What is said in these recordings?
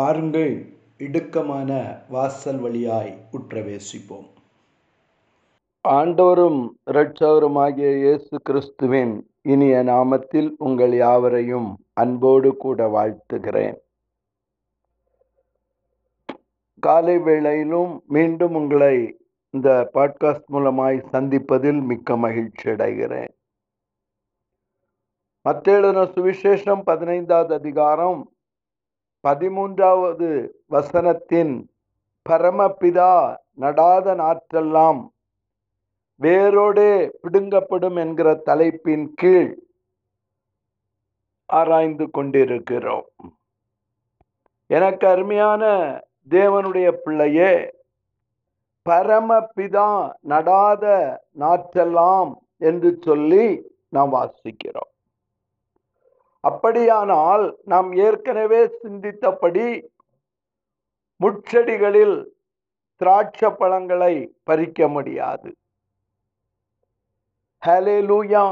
பாருங்கள் இடுக்கமான வாசல் வழியாய் உற்றவேசிப்போம். ஆண்டோரும் இரட்சகருமாகிய இயேசு கிறிஸ்துவின் இனிய நாமத்தில் உங்கள் யாவரையும் அன்போடு கூட வாழ்த்துகிறேன். காலை வேளையிலும் மீண்டும் உங்களை இந்த பாட்காஸ்ட் மூலமாய் சந்திப்பதில் மிக்க மகிழ்ச்சி அடைகிறேன். மத்தேழுன சுவிசேஷம் பதினைந்தாவது அதிகாரம் பதிமூன்றாவது வசனத்தின் பரமபிதா நடாத நாற்றெல்லாம் வேரோடே பிடுங்கப்படும் என்கிற தலைப்பின் கீழ் ஆராய்ந்து கொண்டிருக்கிறோம். எனக்கு அருமையான தேவனுடைய பிள்ளையே பரமபிதா நடாத நாற்றெல்லாம் என்று சொல்லி நாம் வாசிக்கிறோம். அப்படியானால் நாம் ஏற்கனவே சிந்தித்தபடி முட்செடிகளில் திராட்சை பழங்களை பறிக்க முடியாது. ஹலே லூயா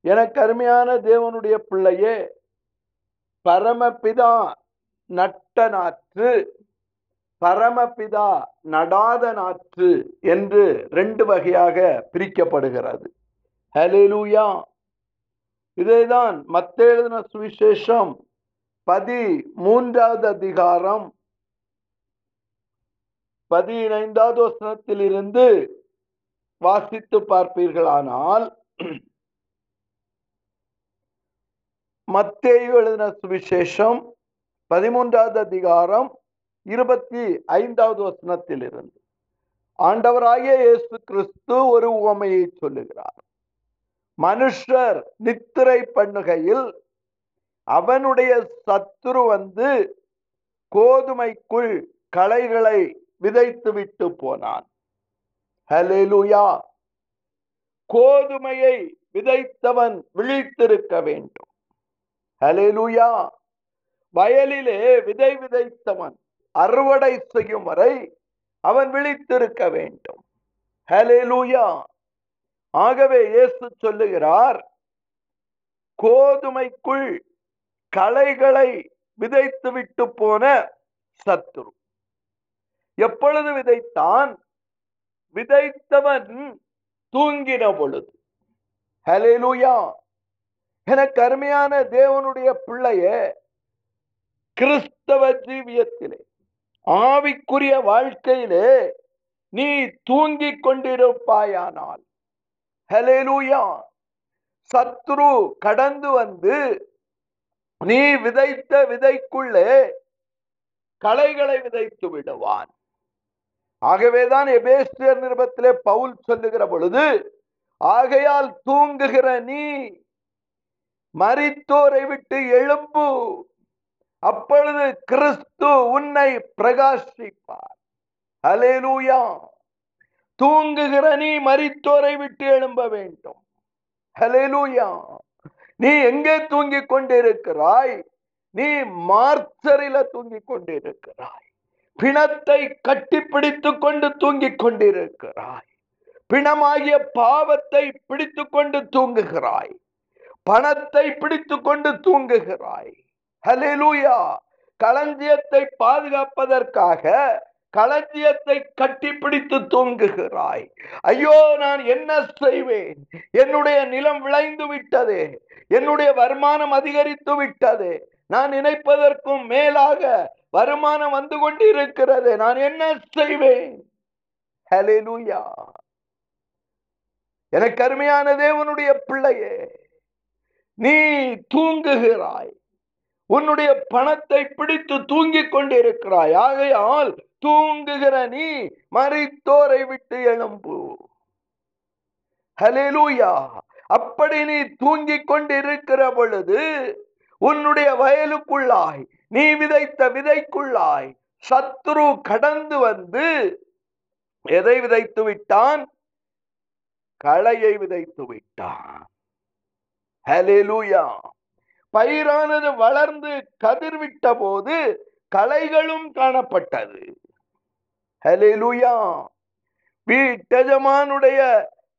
எனக்கு அருமையான தேவனுடைய பிள்ளையே பரமபிதா நட்ட நாற்று பரமபிதா நடாத நாற்று என்று ரெண்டு வகையாக பிரிக்கப்படுகிறது. ஹலே லூயா இதைதான் மத்த எழுதின சுவிசேஷம் பதி மூன்றாவது அதிகாரம் பதினைந்தாவது வசனத்தில் இருந்து வாசித்து பார்ப்பீர்களானால் மத்தேயு எழுதின சுவிசேஷம் பதிமூன்றாவது அதிகாரம் இருபத்தி ஐந்தாவது வசனத்தில் இருந்து ஆண்டவராகிய இயேசு கிறிஸ்து ஒரு உவமையை சொல்லுகிறார். மனுஷர் நித்திரை பண்ணுகையில் அவனுடைய சத்துரு வந்து கோதுமைக்குள் களைகளை விதைத்து விட்டு போனான். ஹலெலுயா கோதுமையை விதைத்தவன் விழித்திருக்க வேண்டும். ஹலெலுயா வயலிலே விதை விதைத்தவன் அறுவடை செய்யும் வரை அவன் விழித்திருக்க வேண்டும். ஹலெலுயா ஆகவே இயேசு சொல்லுகிறார் கோதுமைக்குள் களைகளை விதைத்து விட்டு போன சத்துரு. எப்பொழுது விதைத்தான்? விதைத்தவன் தூங்கின பொழுது. ஹலெலுயா என கருமையான தேவனுடைய பிள்ளைய கிறிஸ்தவ ஜீவியத்திலே ஆவிக்குரிய வாழ்க்கையிலே நீ தூங்கிக் கொண்டிருப்பாயானால் ஹலேலூயா சத்ரு கடந்து வந்து நீ விதைத்த விதைக்குள்ளே களைகளை விதைத்து விடுவான். ஆகவேதான் எபேஸ்டியர் நிருபத்திலே பவுல் சொல்லுகிற பொழுது ஆகையால் தூங்குகிற நீ மறித்தோரை விட்டு எழும்பு. அப்பொழுது கிறிஸ்து உன்னை பிரகாசிப்பார். அலேலூயா தூங்குகிற நீ மறித்தோரை விட்டு எழும்ப வேண்டும். ஹலெலூயா நீ எங்கே தூங்கிக் கொண்டிருக்கிறாய்? நீ மார்ச்சரில தூங்கிக் கொண்டிருக்கிறாய். பிணத்தை கட்டிப்பிடித்துக் கொண்டு தூங்கிக் கொண்டிருக்கிறாய். பிணமாகிய பாவத்தை பிடித்து கொண்டு தூங்குகிறாய். பணத்தை பிடித்து கொண்டு தூங்குகிறாய். ஹலெலூயா களஞ்சியத்தை பாதுகாப்பதற்காக களஞ்சியத்தை கட்டிப்பிடித்து தூங்குகிறாய். ஐயோ நான் என்ன செய்வேன்? என்னுடைய நிலம் விளைந்து விட்டது. என்னுடைய வருமானம் அதிகரித்து விட்டது. நான் நினைப்பதற்கும் மேலாக வருமானம் வந்து கொண்டிருக்கிறது. நான் என்ன செய்வேன்? எனக்கு அருமையான தேவனுடைய பிள்ளையே நீ தூங்குகிறாய். உன்னுடைய பணத்தை பிடித்து தூங்கிக் கொண்டிருக்கிறாய். ஆகையால் தூங்குகிற நீ மறித்தோரை விட்டு எழும்பு. ஹலெலூயா அப்படி நீ தூங்கிக் கொண்டிருக்கிற பொழுது உன்னுடைய வயலுக்குள்ளாய் நீ விதைத்த விதைக்குள்ளாய் சத்ரு கடந்து வந்து எதை விதைத்து விட்டான்? களையை விதைத்து விட்டான். ஹலெலூயா பயிரானது வளர்ந்து கதிர்விட்ட போது கலைகளும் காணப்பட்டது. ஹலிலுயா வீட்டஜமானுடைய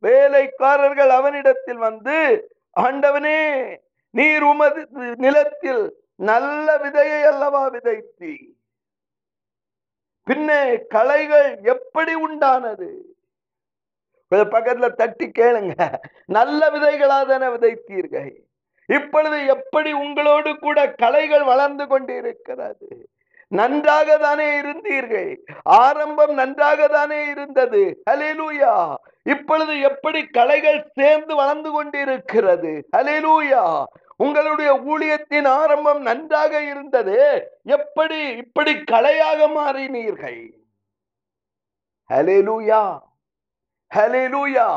வேலைக்காரர்கள் அவனிடத்தில் வந்து ஆண்டவனே நீர் உமது நிலத்தில் நல்ல விதையை அல்லவா விதைத்தி பின்னே களைகள் எப்படி உண்டானது? பக்கத்துல தட்டி கேளுங்க. நல்ல விதைகளா தானே விதைத்தீர்கள்? இப்பொழுது எப்படி உங்களோடு கூட கலைகள் வளர்ந்து கொண்டிருக்கிறது? நன்றாக தானே இருந்தீர்கள். ஆரம்பம் நன்றாக தானே இருந்தது. ஹலேலூயா இப்பொழுது எப்படி கலைகள் சேர்ந்து வளர்ந்து கொண்டிருக்கிறது? ஹலேலூயா உங்களுடைய ஊழியத்தின் ஆரம்பம் நன்றாக இருந்தது. எப்படி இப்படி கலையாக மாறினீர்கள்? ஹலேலூயா ஹலேலூயா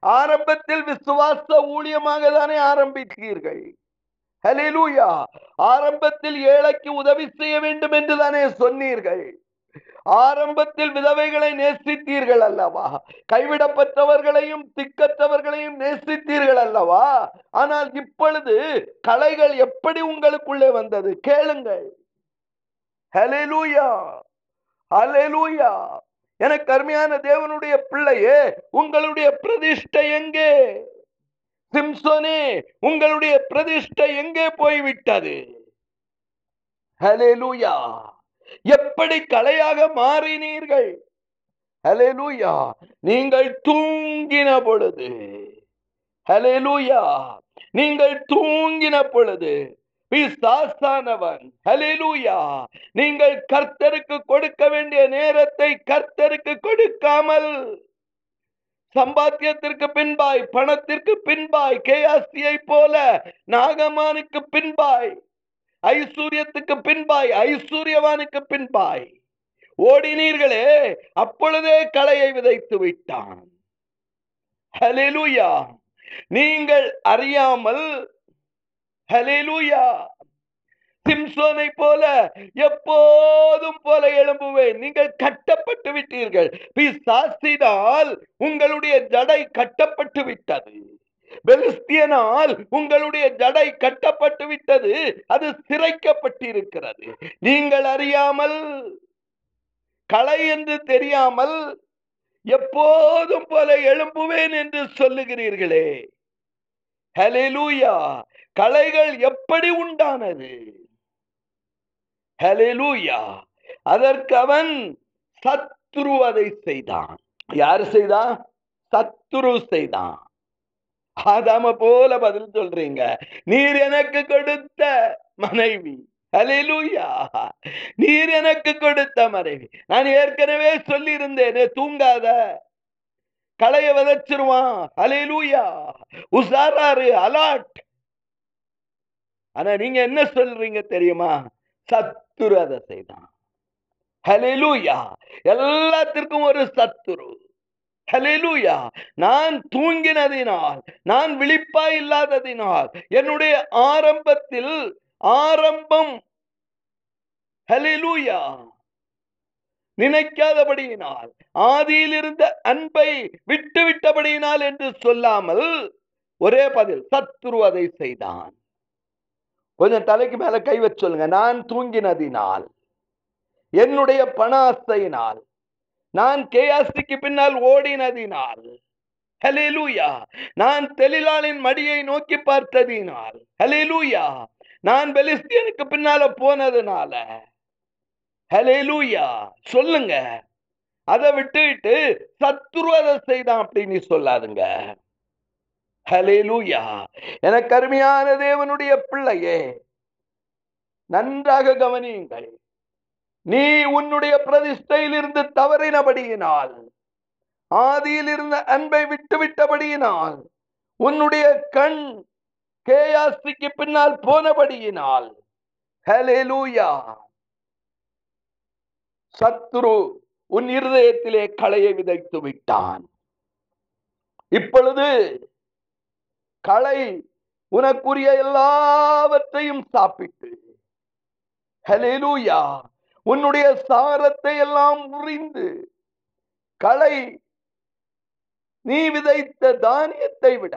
ஆரம்பத்தில் விசுவாச ஊழியமாக தானே ஆரம்பித்தீர்கள். ஹலேலூயா ஆரம்பத்தில் ஏழைக்கு உதவி செய்ய வேண்டும் என்று தானே சொன்னீர்கள். ஆரம்பத்தில் விதவைகளை நேசித்தீர்கள் அல்லவா? கைவிடப்பட்டவர்களையும் திக்கற்றவர்களையும் நேசித்தீர்கள் அல்லவா? ஆனால் இப்பொழுது கலைகள் எப்படி உங்களுக்குள்ளே வந்தது? கேளுங்கள். ஹலேலூயா ஹலெலூயா எனக்கு அருமையான தேவனுடைய பிள்ளையே உங்களுடைய பிரதிஷ்டை எங்கே? சிம்சோனே உங்களுடைய பிரதிஷ்டை எங்கே போய்விட்டது? ஹலேலூயா எப்படி கலையாக மாறினீர்கள்? ஹலேலூயா நீங்கள் தூங்கின பொழுது. ஹலேலூயா நீங்கள் தூங்கின பொழுது. பிசாசானவன். ஹலேலூயா நீங்கள் கர்த்தருக்கு கொடுக்க வேண்டிய நேரத்தை கர்த்தருக்கு கொடுக்காமல் சம்பாத்தியத்திற்கு பின்பாய் பணத்திற்கு பின்பாய் கேயாசியை போல நாகமானுக்கு பின்பாய் ஐஸ்வர்யத்துக்கு பின்பாய் ஐஸ்வர்யவானுக்கு பின்பாய். ஓடினீர்களே அப்பொழுதே களையை விதைத்து விட்டான். நீங்கள் அறியாமல் ஹலேலூயா சிம்சோனை போல எப்போதும் போல எழும்புவேன். நீங்கள் கட்டப்பட்டு விட்டீர்கள். பிசாசினால் உங்களுடைய ஜடை கட்டப்பட்டு விட்டது. பெலிஸ்தியனால் உங்களுடைய ஜடை கட்டப்பட்டு விட்டது. அது சிறைக்கப்பட்டிருக்கிறது. நீங்கள் அறியாமல் கலை என்று தெரியாமல் எப்போதும் போல எழும்புவேன் என்று சொல்லுகிறீர்களே. ஹலெலூயா கலைகள் எப்படி உண்டானது? ஹலெலூயா அதற்கு அவன் சத்ரு அதை செய்தான். யாரு செய்தான் சத்ரு செய்தான். ஆதாம போல பதில் சொல்றீங்க. நீர் எனக்கு கொடுத்த மனைவி. நீர் எனக்கு கொடுத்த மனைவி. நான் ஏற்கனவே சொல்லி இருந்தேனே தூங்காத. களைய விதைச்சிருவான். ஹலிலூயா உசாராரு அலாட் ஆனா நீங்க என்ன சொல்றீங்க தெரியுமா? சத்துரு அதை செய்தான். எல்லாத்திற்கும் ஒரு சத்துரு. ஹலிலூயா நான் தூங்கினதினால் நான் விழிப்பா இல்லாததினால் என்னுடைய ஆரம்பத்தில் ஆரம்பம் ஹலிலூயா நினைக்காதபடியினால் ஆதியில் இருந்த அன்பை விட்டு விட்டபடியினால் என்று சொல்லாமல் ஒரே பதில் சத்ரு அதை செய்தான். கொஞ்சம் தலைக்கு மேல கை வச்சு சொல்லுங்க. நான் தூங்கினதினால் என்னுடைய பண ஆசையினால் நான் கேயாசிக்கு பின்னால் ஓடினதினால் ஹலிலூயா நான் தெளிலாளின் மடியை நோக்கி பார்த்ததினால் ஹலிலூயா நான் பெலிஸ்தியனுக்கு பின்னால போனதுனால ஹலிலூயா சொல்லுங்க. அதை விட்டுட்டு சத்ருவதை அதை செய்தான் அப்படின்னு சொல்லாதுங்க. ஹலேலூயா என கருமையான தேவனுடைய பிள்ளையே நன்றாக கவனியுங்கள். நீ உன்னுடைய பிரதிஷ்டையில் இருந்து தவறினபடியினால் ஆதியில் இருந்த அன்பை விட்டு விட்டபடியினால் உன்னுடைய கண் கேயாஸ்திக்கு பின்னால் போனபடியினால் ஹலேலூயா சத்ரு உன் இருதயத்திலே களையை விதைத்து விட்டான் இப்பொழுது களை உனக்குரிய எல்லாவற்றையும் சாப்பிட்டு. ஹலெலூயா உன்னுடைய சாரத்தை எல்லாம் உறிந்து. களை நீ விதைத்த தானியத்தை விட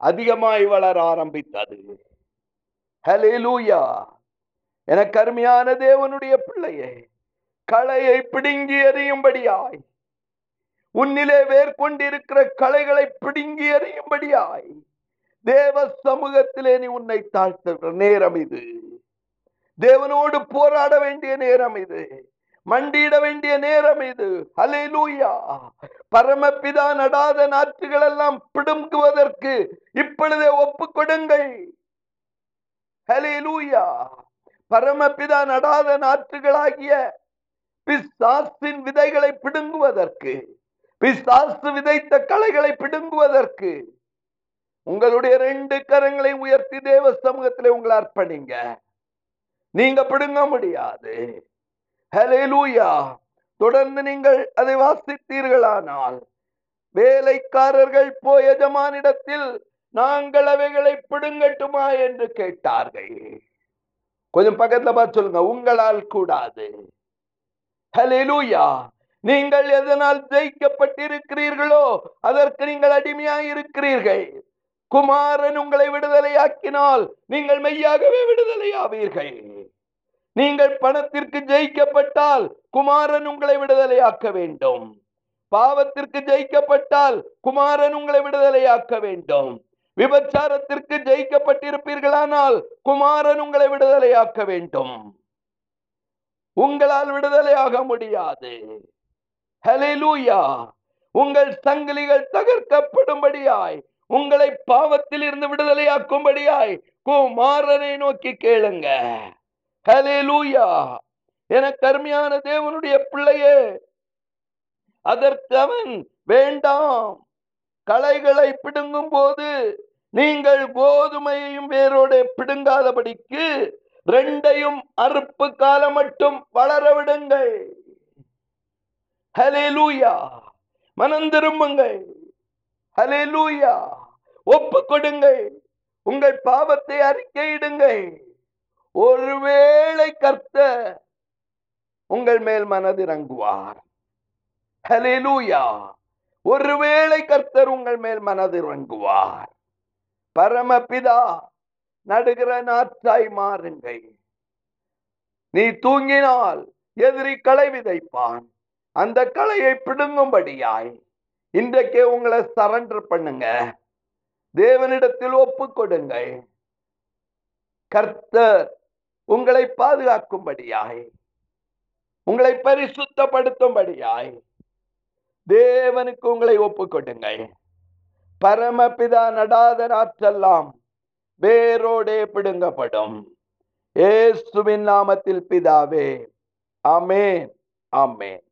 அதிகமாய் வளர ஆரம்பித்தது. ஹலெலூயா எனக்கு கருமையான தேவனுடைய பிள்ளையே களையை பிடுங்கி எறியும்படியாய் உன்னிலே வேர்கொண்டிருக்கிற களைகளை பிடுங்கி எறியும்படியாய் தேவ சமூகத்திலே நீ உன்னை தாழ்த்துகிற நேரம் இது. தேவனோடு போராட வேண்டிய நேரம் இது. மண்டியிட வேண்டிய நேரம் இது. ஹalleluya. பரமபிதா நடாத நாற்றுகள் எல்லாம் பிடுங்குவதற்கு இப்பொழுதே ஒப்பு கொடுங்கள் ஹalleluya. பரமபிதா நடாத நாற்றுகளாகிய பிசாசின் விதைகளை பிடுங்குவதற்கு பிசாசு விதைத்த களைகளை பிடுங்குவதற்கு உங்களுடைய ரெண்டு கரங்களை உயர்த்தி தேவ சமூகத்திலே உங்களை அர்ப்பணிங்க. நீங்க பிடுங்க முடியாது. தொடர்ந்து நீங்கள் அதை வாசித்தீர்களானால் வேலைக்காரர்கள் போய் எஜமானிடத்தில் நாங்கள் அவைகளை பிடுங்கட்டுமா? என்று கேட்டார்கள். கொஞ்சம் பக்கத்துல பார்த்து சொல்லுங்க. உங்களால் கூடாது. ஹalleluya. நீங்கள் எதனால் ஜெயிக்கப்பட்டிருக்கிறீர்களோ அதற்கு நீங்கள் அடிமையாய் இருக்கிறீர்கள் குமாரன் உங்களை விடுதலையாக்கினால் நீங்கள் மெய்யாகவே விடுதலையாவீர்கள். நீங்கள் பணத்திற்கு ஜெயிக்கப்பட்டால் குமாரன் உங்களை விடுதலையாக்க வேண்டும். பாவத்திற்கு ஜெயிக்கப்பட்டால் குமாரன் உங்களை விடுதலையாக்க வேண்டும். விபச்சாரத்திற்கு ஜெயிக்கப்பட்டிருப்பீர்களானால் குமாரன் உங்களை விடுதலையாக்க வேண்டும். உங்களால் விடுதலையாக முடியாது. ஹலெலூயா உங்கள் சங்கிலிகள் தகர்க்கப்படும்படியாய் உங்களை பாவத்தில் இருந்து விடுதலையாக்கும்படியாய் குமாரனை நோக்கி கேளுங்க. ஹலெலூயா என கருமையான தேவனுடைய பிள்ளையே அதற்கு அவன் வேண்டாம். களைகளை பிடுங்கும் போது நீங்கள் கோதுமையையும் வேரோட பிடுங்காதபடிக்கு ரெண்டையும் அறுப்பு காலம் மட்டும் வளர விடுங்கள் ஹலே லூயா மனம் திரும்புங்கள். லூயா ஒப்பு கொடுங்கள் உங்கள் பாவத்தை அறிக்கையிடுங்கள். ஒருவேளை கர்த்தர் உங்கள் மேல் மனதிறங்குவார் ஹalleluya. ஒருவேளை கர்த்தர் உங்கள் மேல் மனதிறங்குவார் பரமபிதா நடுகிற நாற்றாய் மாறுங்கள். நீ தூங்கினால் எதிரி களை விதைப்பான். அந்த கலையை பிடுங்கும்படியாய் இன்றைக்கே உங்களை சரண்டர் பண்ணுங்க. தேவனிடத்தில் ஒப்பு கொடுங்கள் கர்த்தர் உங்களை பாதுகாக்கும்படியாய் உங்களை பரிசுத்தப்படுத்தும்படியாய் தேவனுக்கு உங்களை ஒப்பு பரமபிதா நடாத நாற்றெல்லாம் வேரோடே பிடுங்கப்படும். ஏசுவின் நாமத்தில் பிதாவே அமேன் அமேன்